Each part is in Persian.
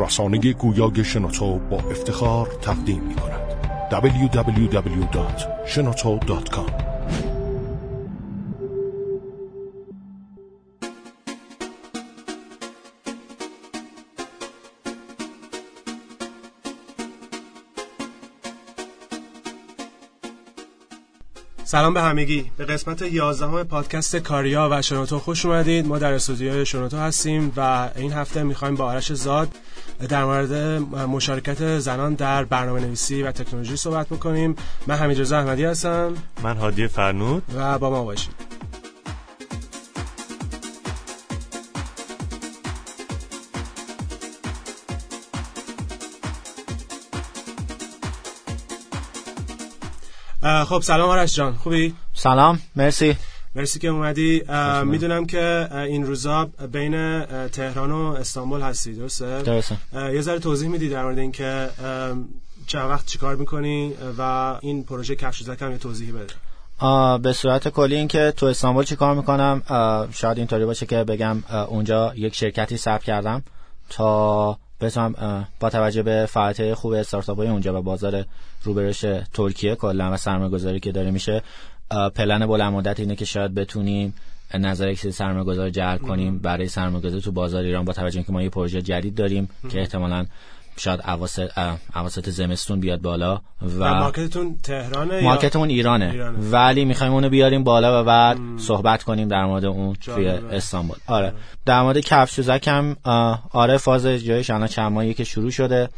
رسانه گویای شنوتو با افتخار تقدیم می کند www.shenoto.com سلام به همگی. به قسمت 11 پادکست کاریا و شنوتو خوش اومدید. ما در استودیوی شنوتو هستیم و این هفته می‌خوایم با آرش زاد در مورد مشارکت زنان در برنامه نویسی و تکنولوژی صحبت بکنیم. من حمید احمدی هستم. من هادی فرنود. و با ما باشید. خب سلام آرش جان. خوبی؟ سلام مرسی. مرسی که اومدی. می‌دونم که این روزا بین تهران و استانبول هستی درسته؟ درسته. یه ذره توضیح میدی در مورد اینکه چند وقت چیکار می‌کنی و این پروژه کفش زکم یه توضیحی بده. به صورت کلی این که تو استانبول چیکار می‌کنم؟ شاید اینطوری باشه که بگم اونجا یک شرکتی ثبت کردم تا بتونم با توجه به فعالیت خوب استارتاپ های اونجا و بازار روبرش ترکیه کلا و سرمایه گذاری که داره میشه پلن بلند مدت اینه که شاید بتونیم نظر یک سرمایه گذار جلب کنیم برای سرمایه گذاری تو بازار ایران با توجه اینکه ما یه پروژه جدید داریم که احتمالاً شاید اواسط زمستون بیاد بالا و مارکتتون تهرانه مارکتمون ایرانه, ایرانه. ولی می‌خوایم اونو بیاریم بالا و بعد صحبت کنیم در مورد اون توی استانبول. آره. در مورد کفشوزک هم آره فاز جایش الان چند ماهی که شروع شده.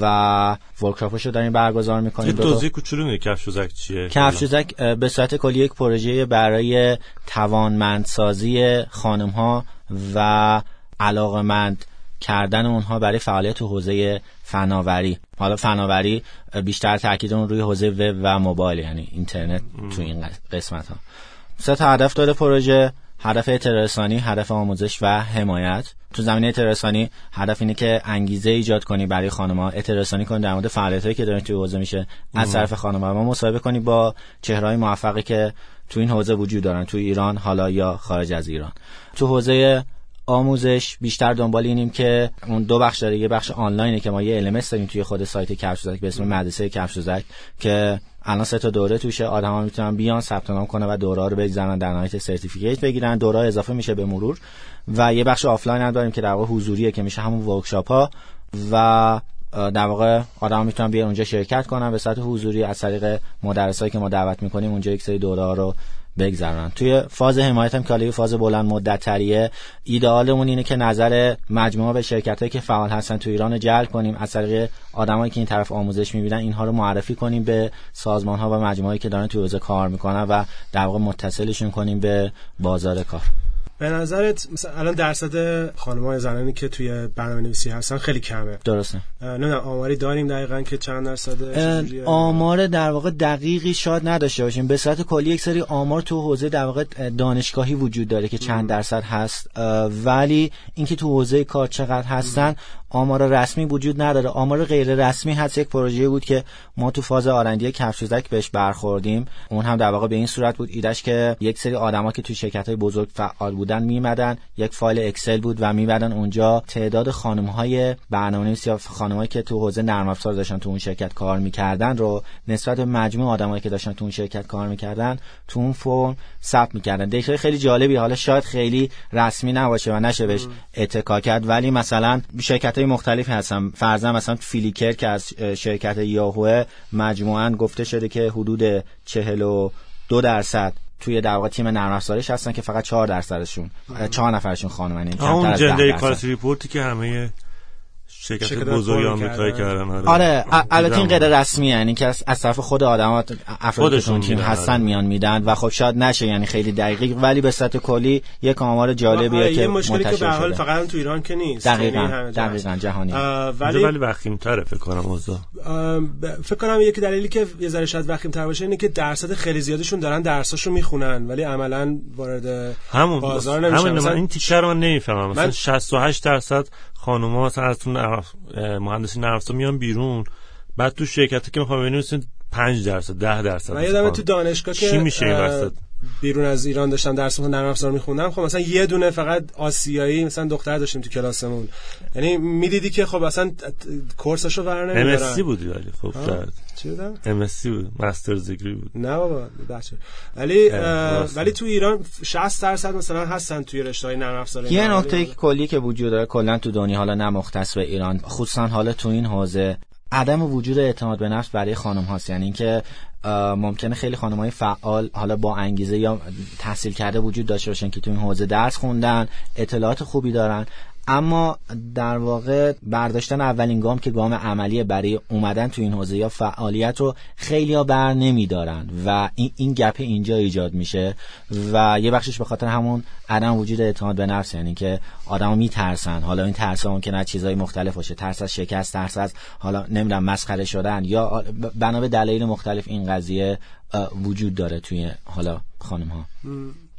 و ورکشاپشو داریم برگزار می‌کنیم. توضیح کوچولو کفشوزک چیه؟ کفشوزک به صورت کلی یک پروژه برای توانمندسازی خانم ها و علاقمند کردن اونها برای فعالیت تو حوزه فناوری. حالا فناوری بیشتر تاکید اون روی حوزه وب و موبایل یعنی اینترنت تو این قسمت ها سه تا هدف داره پروژه. هدف اطلاع هدف آموزش و حمایت. تو زمینه اطلاع هدف اینه که انگیزه ایجاد کنی برای خانم‌ها. اطلاع کنی در مورد فعالیتایی که دارن توی حوزه میشه. از طرف خانم‌ها ما مصاحبه کنی با چهره‌های موفقی که تو این حوزه وجود دارن تو ایران حالا یا خارج از ایران. تو حوزه آموزش بیشتر دنبال اینیم که اون دو بخش داره. یه بخش آنلاینه که ما یه LMS داریم توی خود سایت کفشدوزک به اسم مدرسه کفشدوزک که الان سه تا دوره توشه. آدما می‌تونن بیان ثبت نام کنن و دوره رو بگذرن در نهایت certificate بگیرن. دوره اضافه میشه به مرور. و یه بخش آفلاین هم داریم که در واقع حضوریه که میشه همون workshop ها. و در واقع آدم می‌تونن بیان اونجا شرکت کنن. به صورت حضوری از طریق مدرسایی که ما دعوت می‌کنیم اونجا یک سری دوره ها رو بگذرن توی فاز حمایت هم که فاز بلند مدت تریه ایدئالمون اینه که نظر مجموعه به شرکت هایی که فعال هستن تو ایران رو جلب کنیم. از طریق آدمایی که این طرف آموزش می‌بینن اینها رو معرفی کنیم به سازمان ها و مجموعه که دارن تو حوزه کار می‌کنن و در واقع متصلشون کنیم به بازار کار. به نظرت مثلا الان درصد خانم‌های زنانی که توی برنامه نویسی هستن خیلی کمه. درسته. نه آماری داریم دقیقا که چند درصد آمار در واقع دقیقی شاید نداشته باشیم. به صورت کلی یک سری آمار تو حوزه در واقع دانشگاهی وجود داره که چند درصد هست. ولی اینکه تو حوزه کار چقدر هستن آمار رسمی وجود نداره. آمار غیر رسمی هست. یک پروژه بود که ما تو فاز آرندی کفشوزک بهش برخوردیم. اون هم در واقع به این صورت بود. ایدش که یک سری آدما که تو شرکت های بزرگ فعال بودن میمدن. یک فایل اکسل بود و میمدن اونجا. تعداد خانم های برنامه‌نویس یا خانمایی که تو حوزه نرم افزار داشتن تو اون شرکت کار می‌کردن رو نسبت به مجموع آدمایی که داشتن تو اون شرکت کار می‌کردن تو اون فرم ثبت می‌کردن. data خیلی جالبی. حالا شاید خیلی رسمی نباشه و نشه بهش اتکا کرد ولی مثلا شرکت های مختلفی هستن. فرضاً مثلا Flickr که از شرکت یاهو مجموعاً گفته شده که حدود 42 درصد توی در واقع تیم نرم افزارش هستن که فقط 4 درصدشون 4 نفرشون خانمن این اون gender equality report ی که همه شرکت بزرگ آمریکایی کردن. آره, آره البته این غیر رسمی یعنی که از طرف خود آدمات افرادشون تیم هستن آره. میان میدن و خب شاید نشه یعنی خیلی دقیق. ولی به صورت کلی یک آمار جالبیه که مشکلی که به حال فقط تو ایران که نیست. دقیقاً یعنی دقیقاً جهانی. ولی ولی وخیم تره فکر کنم اوضاع. فکر کنم یکی دلیلی که یه ذره شاید وخیم تر باشه اینه که درصد خیلی زیادشون دارن درساشو می‌خونن ولی عملا وارد همون بازار نمیشن. همون من این تیکر رو نمی‌فهمم. مثلا 68 درصد خانوما مثلا از مهندسی نرم میان بیرون بعد تو شرکتی که می‌خوام بنویسن 5 درصد 10 درصد من یادم تو دانشگاه چی میشه این وسط؟ بیرون از ایران داشتم درس نرم افزار میخوندم. خب مثلا یه دونه فقط آسیایی مثلا دختر داشتیم تو کلاسمون. یعنی می‌دیدی که خب اصلا کورسشو ور نمیدارن ام بودی ولی خب چی بودم؟ ام بود. ماسترز دیگری بود. نه بابا بچه. ولی ولی تو ایران 60 درصد مثلا هستن توی رشته نرم افزار یه نکته کلی که وجود داره کلا تو دنیا حالا نه مختص به ایران خصوصا حالا تو این حوزه. عدم وجود اعتماد به نفس برای خانم هاست. یعنی اینکه ممکنه خیلی خانم های فعال حالا با انگیزه یا تحصیل کرده وجود داشته باشن که تو این حوزه درس خوندن اطلاعات خوبی دارن. اما در واقع برداشتن اولین گام که گام عملی برای اومدن تو این حوزه یا فعالیت رو خیلی ها بر نمیدارن و این, این گپ اینجا ایجاد میشه و یه بخشش به خاطر همون عدم وجود اعتماد به نفس یعنی که آدما میترسن. حالا این ترس ها ممکنه چیزهای مختلف باشه. ترس از شکست ترس از حالا نمی‌دونم مسخره شدن یا بنا به دلایل مختلف این قضیه وجود داره توی حالا خانم ها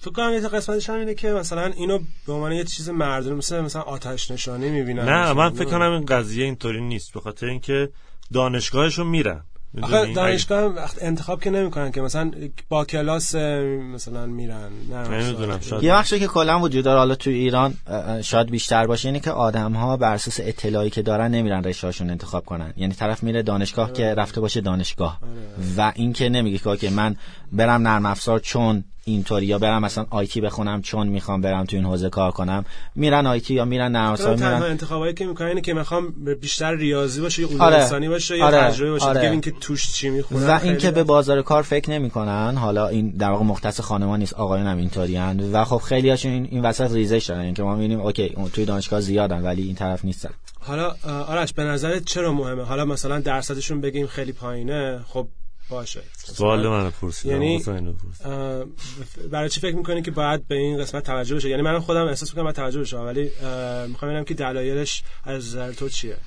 فکر کنم یه قسمتش هم اینه که مثلا اینو به عنوان یه چیز مردم مثل مثلا آتش نشانی می‌بینن. نه من فکر کنم این قضیه اینطوری نیست به خاطر اینکه دانشگاهشون میرن. آخه دانشگاه وقت انتخاب که نمی‌کنن که مثلا با کلاس مثلا میرن. نمی‌دونم شاید. یه بخشی که کلا وجود داره حالا تو ایران شاید بیشتر باشه اینه که آدم ها بر اساس اطلاعی که دارن نمیرن رشتهاشون انتخاب کنن. یعنی طرف میره دانشگاه که رفته باشه دانشگاه. و اینکه نمیگه که من برم نرم افزار چون اینطوری یا برم مثلا آیتی بخونم چون می‌خوام برم تو این حوزه کار کنم میرن آیتی یا میرن نرم افزار میرن انتخابایی که می‌کنن اینه که می‌خوام بیشتر ریاضی باشه یا علوم آره. انسانی باشه یا آره. تجربه باشه آره. دیگه اینکه توش چی می‌خونن و اینکه به بازار کار فکر نمی‌کنن حالا این در واقع مختص خانمان نیست آقایون هم اینطوریان و خب خیلی هاشون این, این وسط ریزش دارن اینکه ما می‌بینیم اوکی اون توی دانشگاه زیادن ولی این طرف نیستن حالا آرش به نظرت چرا مهمه حالا مثلا درصدشون بگیم خیلی پایینه خب باشه. سوال من یعنی برای چی فکر می‌کنی که باید به این قسمت توجه بشه؟ یعنی من خودم احساس می‌کنم باید توجه بشه ولی می‌خوام ببینم که دلایلش از نظر تو چیه؟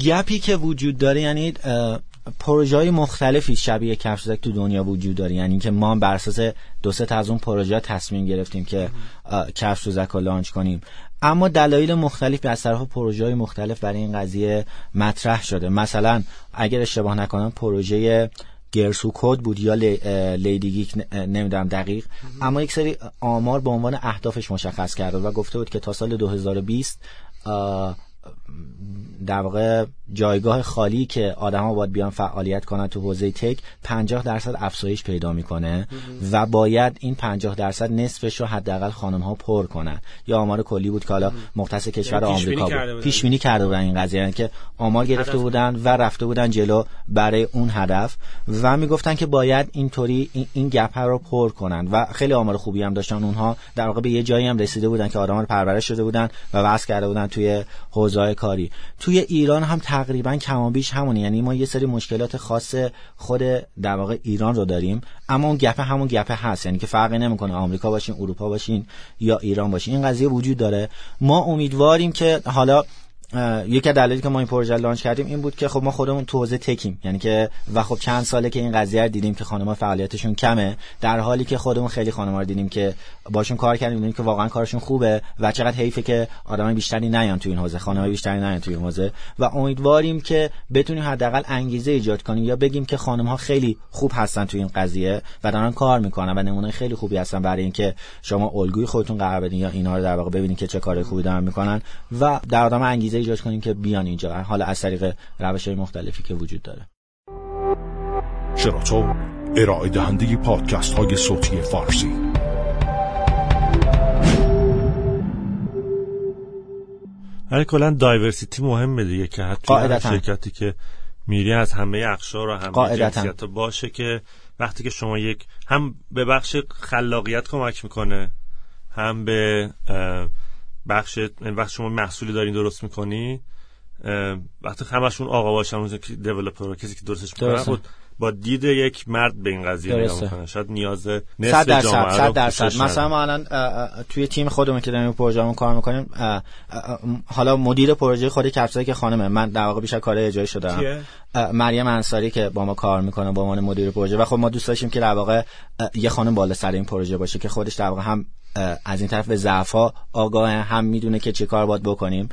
gap ی که وجود داره یعنی پروژه های مختلفی شبیه کفشدوزک تو دنیا وجود داره. یعنی که ما بر اساس دو سه از اون پروژه تصمیم گرفتیم که کفشدوزک رو launch کنیم. اما دلایل مختلف از طرف پروژه های مختلف برای این قضیه مطرح شده. مثلا اگر اشتباه نکنم پروژه Girls Who Code بود یا Lady Geek نمی‌دونم دقیق. اما یک سری آمار به عنوان اهدافش مشخص کرده و گفته بود که تا سال 2020 در واقع جایگاه خالی که آدما باید بیان فعالیت کنن تو حوزه تک 50 درصد افزایش پیدا می‌کنه و باید این 50 درصد نصفش رو حداقل خانم ها پر کنن. یا آمار کلی بود که حالا مختص کشور یعنی آمریکا بود. پیش بینی کرده بودن این قضیه یعنی که آمار گرفته بودن و رفته بودن جلو برای اون هدف و می‌گفتن که باید اینطوری این, این گپ رو پر کنن و خیلی آمار خوبی هم داشتن. اونها در واقع به یه جایی هم رسیده بودن که آدما رو پرورش شده بودن و واسه کرده بودن توی حوزه کاری. توی ایران هم تقریبا کمابیش همونه. یعنی ما یه سری مشکلات خاص خود در واقع ایران رو داریم اما اون گپه همون گپه هست. یعنی که فرقی نمی‌کنه. آمریکا باشین اروپا باشین یا ایران باشین. این قضیه وجود داره. ما امیدواریم که حالا یکی از دلایلی که ما این پروژه لانچ کردیم این بود که خب ما خودمون تو حوزه تکیم. یعنی که و خب چند ساله که این قضیه رو دیدیم که خانم‌ها فعالیتشون کمه در حالی که خودمون خیلی خانم‌ها رو دیدیم که باشون کار کردیم دیدیم که واقعا کارشون خوبه و چقدر حیفه که آدمای بیشتری نیان تو این حوزه خانم‌های بیشتری نیان تو این حوزه و امیدواریم که بتونیم حداقل انگیزه ایجاد کنیم یا بگیم که خانم‌ها خیلی خوب هستن تو این قضیه و دارن کار می‌کنن و نمونه خیلی خوبی هستن برای اینکه شما الگوی خودتون قرار بدین یا اینا رو در واقع ببینید که چه کار خوبی دارن می‌کنن و در آدم انگیزه ایجاد کنیم که بیان اینجا. حالا از طریق روش های مختلفی که وجود داره. شراطو ارائه دهنده پادکست های صوتی فارسی. هر کلا دایورسیتی مهمه دیگه که حتی شرکتی که میری از همه اقشار و همه جنسیت باشه که وقتی که شما یک هم به بخش خلاقیت کمک می‌کنه هم به بخش یعنی وقتی شما محصولی دارین درست می‌کنی؟ وقتی همشون آقا باشن اون که دیولپر کسی که درستش می‌کنه بود با دید یک مرد به این قضیه نگاه می‌کنه. شاید نیاز نصف جامعه صد درصد. مثلا ما الان توی تیم خودمون که داریم پروژهمون کار می‌کنیم حالا مدیر پروژه خود کپسایی که خانمه. من در واقع بیشتر کار اجرایی شدم مریم انصاری که با ما کار می‌کنه با عنوان مدیر پروژه. و خب ما دوست داشتیم که در واقع یه خانم بالا سر این پروژه باشه که خودش در واقع هم از این طرف به ضعفا آگاه هم می‌دونه که چه کار باید بکنیم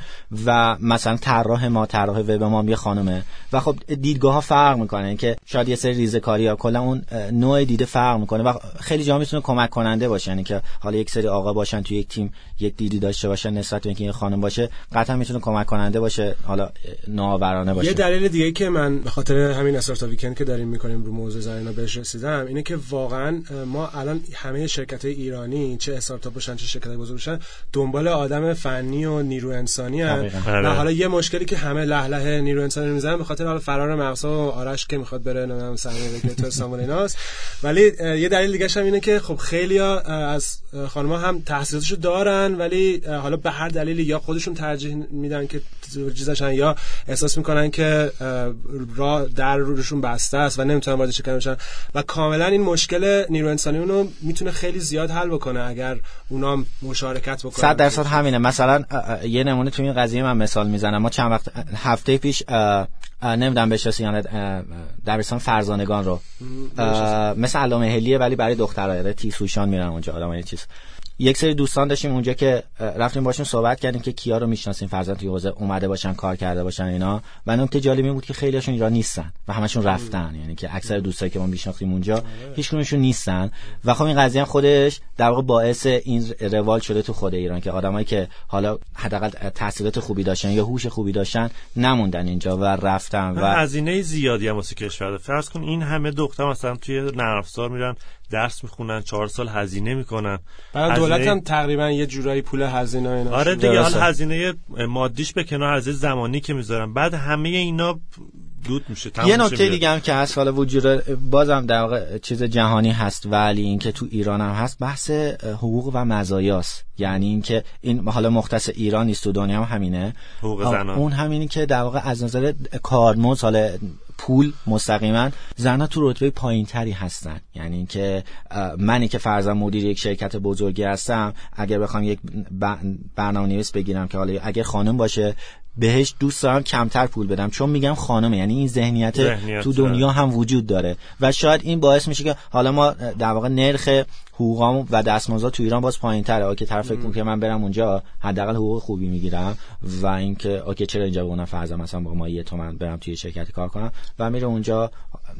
و مثلا طراح ما طراح وب ما یه خانمه. و خب دیدگاه ها فرق می‌کنه که شاید یه سری ریزکاری یا کلا اون نوع دیده فرق می‌کنه و خیلی جا می‌تونه کمک کننده باشه یعنی که حالا یک سری آقا باشن تو یک تیم یک دیدی داشته باشن نسبت به اینکه یه خانم باشه قطعا می‌تونه کمک کننده باشه حالا نوآورانه باشه. یه دلیل دیگه که من به خاطر همین استارت ویکند که داریم می‌کنیم رو موضوع زرینا بهش رسیدم اینه که واقعا ما الان همه شرکت های ایرانی چه استارتاپ باشن چه شرکت بزرگ باشن دنبال آدم فنی و نیرو انسانی و حالا یه مشکلی که همه له له نیرو انسانی می‌زنن به خاطر حالا فرار مغزا و آرش که می‌خواد بره نمی‌دونم سرمایه بگیره تو استانبول ایناست. ولی یه دلیل دیگه هم اینه که خب خیلی از خانم‌ها هم تحصیلاتشو دارن ولی حالا به هر دلیلی یا خودشون ترجیح میدن که چیزاشن یا احساس می‌کنن که را در روشون بسته است و نمی‌تونن وارد شرکت بشن. و کاملا این مشکل نیرو انسانی اونو می‌تونه خیلی زیاد حل بکنه. اگر اونا مشارکت بکنن. 100 درصد همینه. مثلا یه نمونه تو این قضیه من مثال می‌زنم. ما چند وقت هفته پیش نمی‌دونم بشناسی یا دبیرستان فرزانگان رو. مثل علامه هلیه ولی برای دخترها تیسوشان میرن اونجا آدمای چیز. یک سری دوستان داشتیم اونجا که رفتیم باشون صحبت کردیم که کیا رو می‌شناسیم فرزند توی حوزه اومده باشن کار کرده باشن اینا. و نکته جالبی بود که خیلیشون ایران نیستن و همشون رفتن. یعنی که اکثر دوستایی که ما میشناختیم اونجا هیچ کدومشون نیستن. و خب این قضیه خودش در واقع باعث این روال شده تو خود ایران که آدمایی که حالا حداقل تحصیلات خوبی داشتن یا هوش خوبی داشتن نموندن اینجا و رفتن و هزینه زیادی هم واسه کشور. فرض کن این همه دختر مثلا توی نرم میرن درس می‌خونن چهار سال هزینه می‌کنن. برای دولت هم تقریبا یه جورایی پول هزینه اینا. آره دیگه حال هزینه مادیش به کنار هزینه زمانی که می‌ذارن. بعد همه اینا دود میشه یه نکته دیگه هم که هست حالا وجود بازم در واقع چیز جهانی هست ولی اینکه تو ایران هم هست بحث حقوق و مزایاست. یعنی اینکه این حالا مختص ایران نیست تو دنیا هم همینه. حقوق زنان. اون همینی که در واقع از نظر کارمز حالا پول مستقیما زنها تو رتبه پایین تری هستن. یعنی اینکه منی که فرضاً مدیر یک شرکت بزرگی هستم اگر بخوام یک برنامه نویس بگیرم که حالا اگر خانم باشه بهش دوست دارم کمتر پول بدم. چون میگم خانمه یعنی این ذهنیت, تو دنیا هم وجود داره. و شاید این باعث میشه که حالا ما در واقع نرخ حقوقام و دستمزد تو ایران باز پایین تره که طرف فکر که من برم اونجا حداقل حقوق خوبی می‌گیرم و اینکه اوکی چرا اینجا بونم فرضا مثلا با ما یه تومن برم توی شرکتی کار کنم. و میره اونجا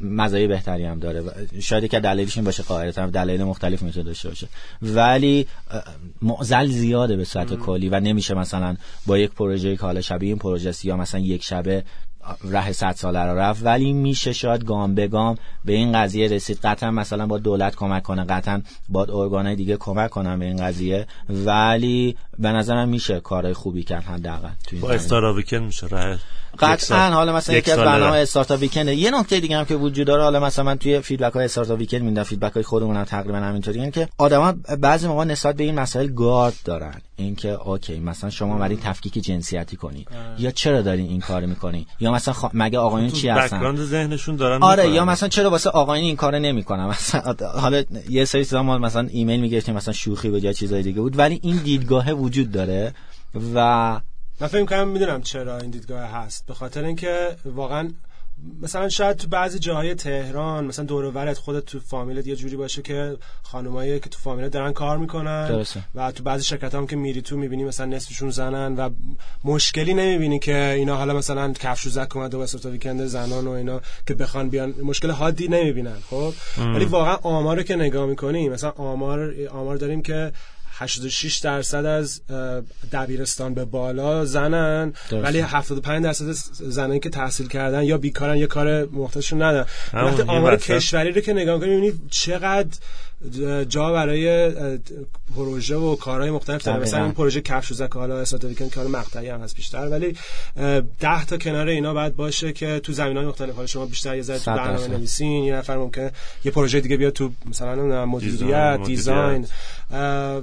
مزایای بهتری هم داره. شاید که دلیلش این باشه قاعدتا دلایل مختلف می‌تونه داشته باشه. ولی معضل زیاده به صورت کلی و نمیشه مثلا با یک پروژه که حالا شبیه این پروژه یا مثلا یک شبه ره صد ساله رو رفت. ولی میشه شاید گام به گام به این قضیه رسید. قطعا مثلا با دولت کمک کنه قطعا با ارگانهای دیگه کمک کنن به این قضیه. ولی به نظرم میشه کارهای خوبی کرد حداقل با Startup Weekend میشه راه قطعا حالا مثلا یکی از برنامه Startup Weekend. یه نکته دیگه هم که وجود داره حالا مثلا من توی feedback های Startup Weekend میدم feedback های خودمون هم تقریبا همینطوری. یعنی که آدما بعضی موقع نسبت به این مسائل گارد دارن. اینکه اوکی مثلا شما اومدین تفکیک جنسیتی کنی یا چرا دارین این کار می‌کنی یا مثلا خ... مگه آقایون چی هستن؟ ذهنشون دارن آره می‌کنن. یا مثلا چرا واسه آقایون این کارو نمی‌کنن؟ مثلا حالا یه سری چیزا ما مثلا ایمیل می‌گرفتیم مثلا شوخی بود یا چیزای دیگه بود. ولی این دیدگاه وجود داره و من فکر کنم می‌دونم چرا این دیدگاه هست. به خاطر اینکه واقعا مثلا شاید تو بعضی جاهای تهران مثلا دور و خودت تو فامیلت یه جوری باشه که خانمایی که تو فامیلت دارن کار می‌کنن درسته. و تو بعضی شرکت هم که میری تو می‌بینی مثلا نصفشون زنن و مشکلی نمی‌بینی که اینا حالا مثلا کفش و زک اومده واسه تو ویکند زنان و اینا که بخوان بیان مشکل حادی نمی‌بینن خب؟ ولی واقعا آمار که نگاه می‌کنی مثلا آمار آمار داریم که 86 درصد از دبیرستان به بالا زنن. ولی 75 درصد زنانی که تحصیل کردن یا بیکارن یا کار مختلفشون ندارن. وقتی آمار کشوری رو که نگاه کنیم می‌بینید چقدر جا برای پروژه و کارهای مختلف داره. مثلا این پروژه کفش و زک حالا استاتیکن کار مقطعی هم هست بیشتر ولی 10 تا کنار اینا باید باشه که تو زمینهای مختلف. حالا شما بیشتر یه ذره تو برنامه نویسین یه نفر ممکنه یه پروژه دیگه بیاد تو مثلا مدیریت دیزاین.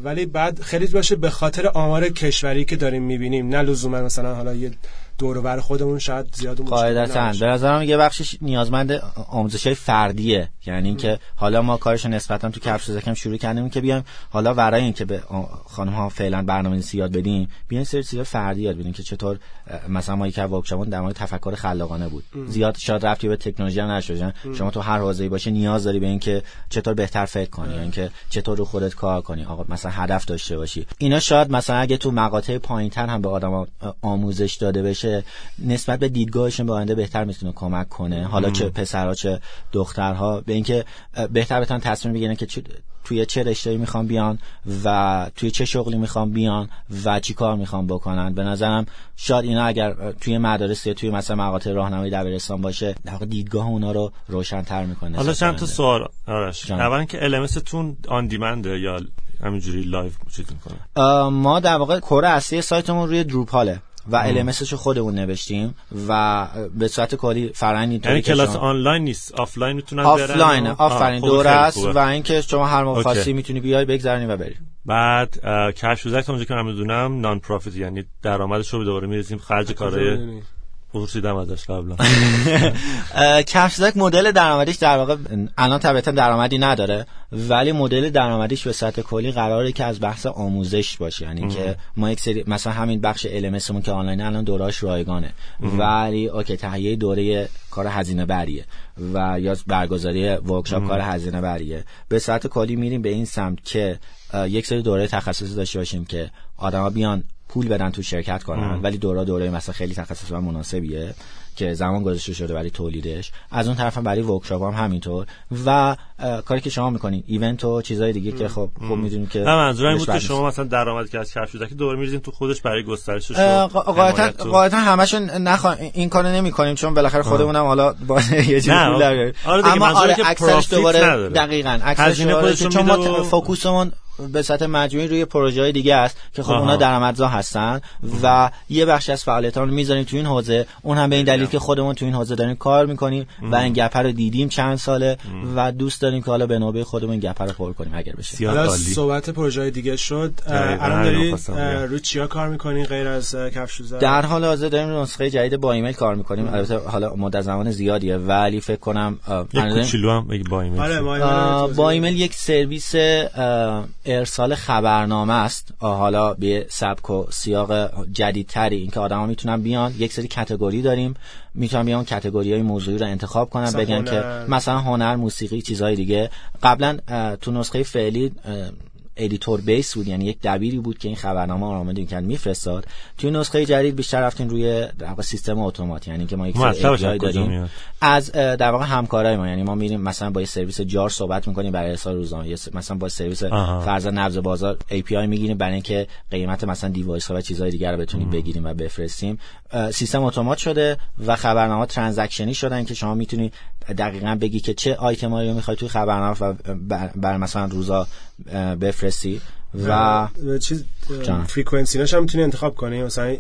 ولی بعد خیلی باشه به خاطر آمار کشوری که داریم می‌بینیم. نه لزوما مثلا حالا یه دور و خودمون شاید زیاد قاعدتا. به نظرم یه بخشش نیازمند آموزش فردیه. یعنی اینکه حالا ما کارش نسبتا تو کفش زکم شروع کردیم که بیایم حالا برای اینکه به خانم ها فعلا برنامه‌نویسی یاد بدیم بیاین سری چیزا فردی یاد بدیم که چطور مثلا ما یک ورکشاپ در مورد تفکر خلاقانه بود. زیاد شاید رفتی به تکنولوژی نشد. شما تو هر حوزه‌ای باشه نیاز داری به اینکه چطور بهتر فکر کنی یا اینکه چطور رو خودت کار کنی. آقا مثلا هدف داشته باشی. اینا شاید مثلا اگه تو مقاطع پایینتر هم به آدم آموزش داده بشه نسبت به دیدگاهشون به آینده بهتر می‌تونه کمک کنه. حالا چه پسرها چه دخترها. به اینکه بهتر بتونن تصمیم بگیرن که توی چه رشته‌ای می‌خوام بیان و توی چه شغلی می‌خوام بیان و چی کار می‌خوام بکنن. به نظرم شاید اینا اگر توی مدارس یا توی مثلا مقاطع راهنمایی دبیرستان باشه در دیدگاه اونا رو روشن‌تر می‌کنه. حالا چند تا سوال آرش. اولا که ال تون آن دیمنده یا همینجوری لایو چیز می‌کنه؟ ما در واقع کور اصلی سایتمون روی دروپاله. و ال رو خودمون نوشتیم و به صورت کلی فرآیند یعنی کلاس آنلاین نیست آفلاین می‌تونن آفلاین آفرین دور است و اینکه شما هر موقع خاصی می‌تونی بیای بگذرونی و بری. بعد کشف تا اونجا که من می‌دونم نان پروفیت یعنی درآمدش رو به دوباره می‌رسیم خرج کارهای پرسیدم ازش قبلا. کفشزک مدل درآمدیش در واقع الان طبیعتا درآمدی نداره ولی مدل درآمدیش به سطح کلی قراره که از بحث آموزش باشه. یعنی که ما یک سری مثلا همین بخش المسمون که آنلاین الان دوراش رایگانه. ولی اوکی تهیه دوره کار هزینه بریه و یا برگزاری ورکشاپ کار هزینه بریه. به سطح کلی میریم به این سمت که یک سری دوره تخصصی داشته باشیم که آدما بیان پول بدن تو شرکت کنن. ولی دورا دوره مثلا خیلی تخصص و مناسبیه که زمان گذاشته شده برای تولیدش. از اون طرف هم برای ورکشاپ هم همینطور. و کاری که شما می‌کنین ایونت و چیزای دیگه که خب خوب می‌دونیم که نه منظورم این بود که شما مثلا درآمدی که از کف شده که دور میریزین تو خودش برای گسترشش قاعدتا قاعدتا همشون نخوا... این کارو نمی‌کنیم چون بالاخره خودمونم حالا با یه چیزی پول داریم اما آره اکثرش دوباره دقیقاً اکثرش چون ما فوکوسمون به سطح مجموعی روی پروژه های دیگه است که خب اونا درآمدزا هستن و یه بخش از فعالیت رو می‌ذاریم تو این حوزه. اون هم به این دلیل که خودمون تو این حوزه داریم کار می‌کنیم و این gap ه رو دیدیم چند ساله و دوست داریم که حالا به نوبه خودمون gap ه رو پر کنیم اگر بشه. حالا صحبت پروژه دیگه شد. الان دارید رو چیا کار می‌کنین غیر از کفشدوزک در حال حاضر داریم نسخه جدید با ایمیل کار می‌کنیم. البته حالا مدت زمان زیادیه ولی فکر کنم با ایمیل. آره، با ایمیل یک سرویس ارسال خبرنامه است. حالا به سبک و سیاق جدیدتری. اینکه آدما می‌تونن بیان. یک سری category داریم. می‌تونن بیان category های موضوعی رو انتخاب کنن. بگن که مثلا هنر موسیقی چیزهای دیگه. قبلا تو نسخه فعلی editor base بود یعنی یک دبیری بود که این خبرنامه رو آماده کرد میفرستاد. توی نسخه جدید بیشتر رفتیم روی در واقع سیستم اتومات یعنی که ما یک سری داریم از در واقع همکارای ما یعنی ما میریم مثلا با یه سرویس جار صحبت می‌کنیم برای ارسال روزانه مثلا با سرویس فرض نبض بازار API می‌گیریم برای اینکه قیمت مثلا device ها و چیزهای دیگر رو بتونیم بگیریم و بفرستیم. سیستم اتومات شده و خبرنامه transaction ی شدن که شما می‌تونید دقیقا بگی که چه آیتمایی رو می‌خوای توی خبرنامه و بر مثلا روزا بفرستی و چیز frequency هم می‌تونی انتخاب کنی؟ مثلا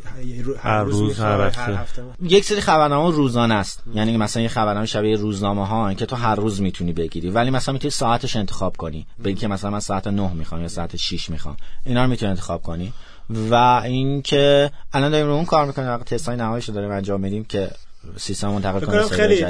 هر روز هر هفته. یک سری خبرنامه روزانه است. یعنی مثلا یه خبرنامه شبیه روزنامه ها که تو هر روز می‌تونی بگیری. ولی مثلا می‌تونی ساعتش انتخاب کنی. بگی که مثلا من ساعت 9 می‌خوام یا ساعت 6 می‌خوام. اینا رو می‌تونی انتخاب کنی. و اینکه الان داریم رو اون کار می‌کنیم تستای نهاییشو داریم انجام میدیم که سیستم منتقل کنه خیلی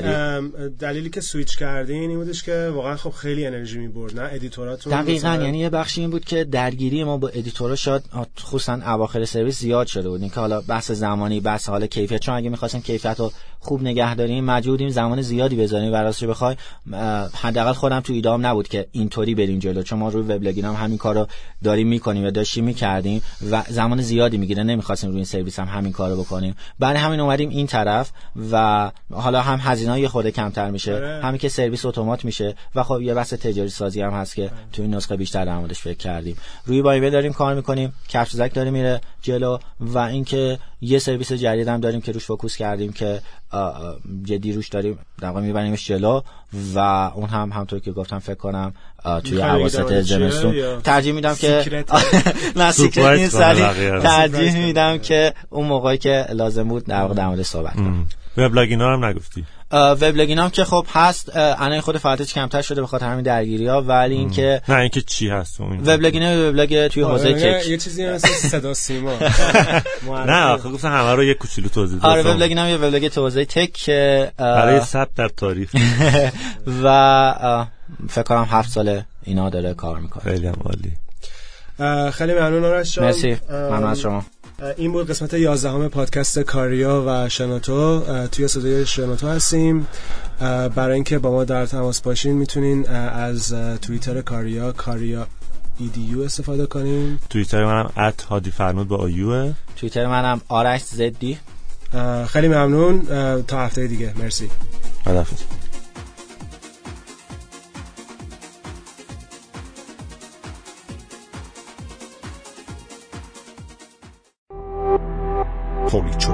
دلیلی که سویچ کردین این بودش که واقعا خب خیلی انرژی می‌برد نه؟ editor اتون دقیقاً یعنی یه بخشی این بود که درگیری ما با editor ا شاید خصوصا اواخر سرویس زیاد شده بود. که حالا بحث زمانی بحث حال کیفیت چون اگه می‌خواستیم کیفیت رو خوب نگه داریم مجبوریم زمان زیادی بذاریم. و راستش بخوای حداقل خودم تو ایده‌ام نبود که اینطوری بریم جلو. چون ما روی وبلاگین هم همین کارو داریم می‌کنیم و داشتیم می‌کردیم و زمان زیادی می‌گیره. نمی‌خواستیم روی این سرویس هم همین کارو بکنیم. برای همین اومدیم این طرف و حالا هم هزینه یه خود کمتر میشه. آره. همین که سرویس اتومات میشه. و خب یه بحث تجاری سازی هم هست که آره. تو این نسخه بیشتر در موردش فکر کردیم. روی بایبل داریم کار می‌کنیم. کفشدوزک داره میره جلو. و اینکه یه سرویس جدید هم داریم که روش focus کردیم که جدی روش داریم در واقع میبریمش جلو و اون هم همونطور که گفتم فکر کنم توی اواسط زمستون. ترجیح میدم که نه secret نیست ترجیح میدم که اون موقعی که لازم بود در واقع در مورد صحبت کنم. وبلاگ اینا هم نگفتی؟ وبلاگین هم که خب هست الان خود فعالیتش کمتر شده به خاطر همین درگیری ها ولی اینکه نه اینکه چی هست وبلاگین وبلاگ توی حوزه tech یه چیزی مثل صدا سیما. نه آخه گفتم همه رو یه کوچولو توضیح بدم آره وبلاگین هم یه وبلاگ تو حوزه tech که برای ثبت در تاریخ. و فکر کنم هفت ساله اینا داره کار می‌کنه. خیلی عالی. خیلی ممنون آرش مرسی. ممنون از شما. این بود قسمت 11 پادکست کاریا و شنوتو. توی صدای شنوتو هستیم. برای اینکه با ما در تماس باشین می‌تونین از توییتر کاریا کاریا ایدیو استفاده کنین. توییتر منم ات هادی فرنود با آیوه توییتر منم آرش زدی. خیلی ممنون. تا هفته دیگه. مرسی. خداحافظ.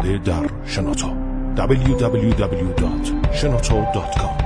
شده در شنوتو www.shenoto.com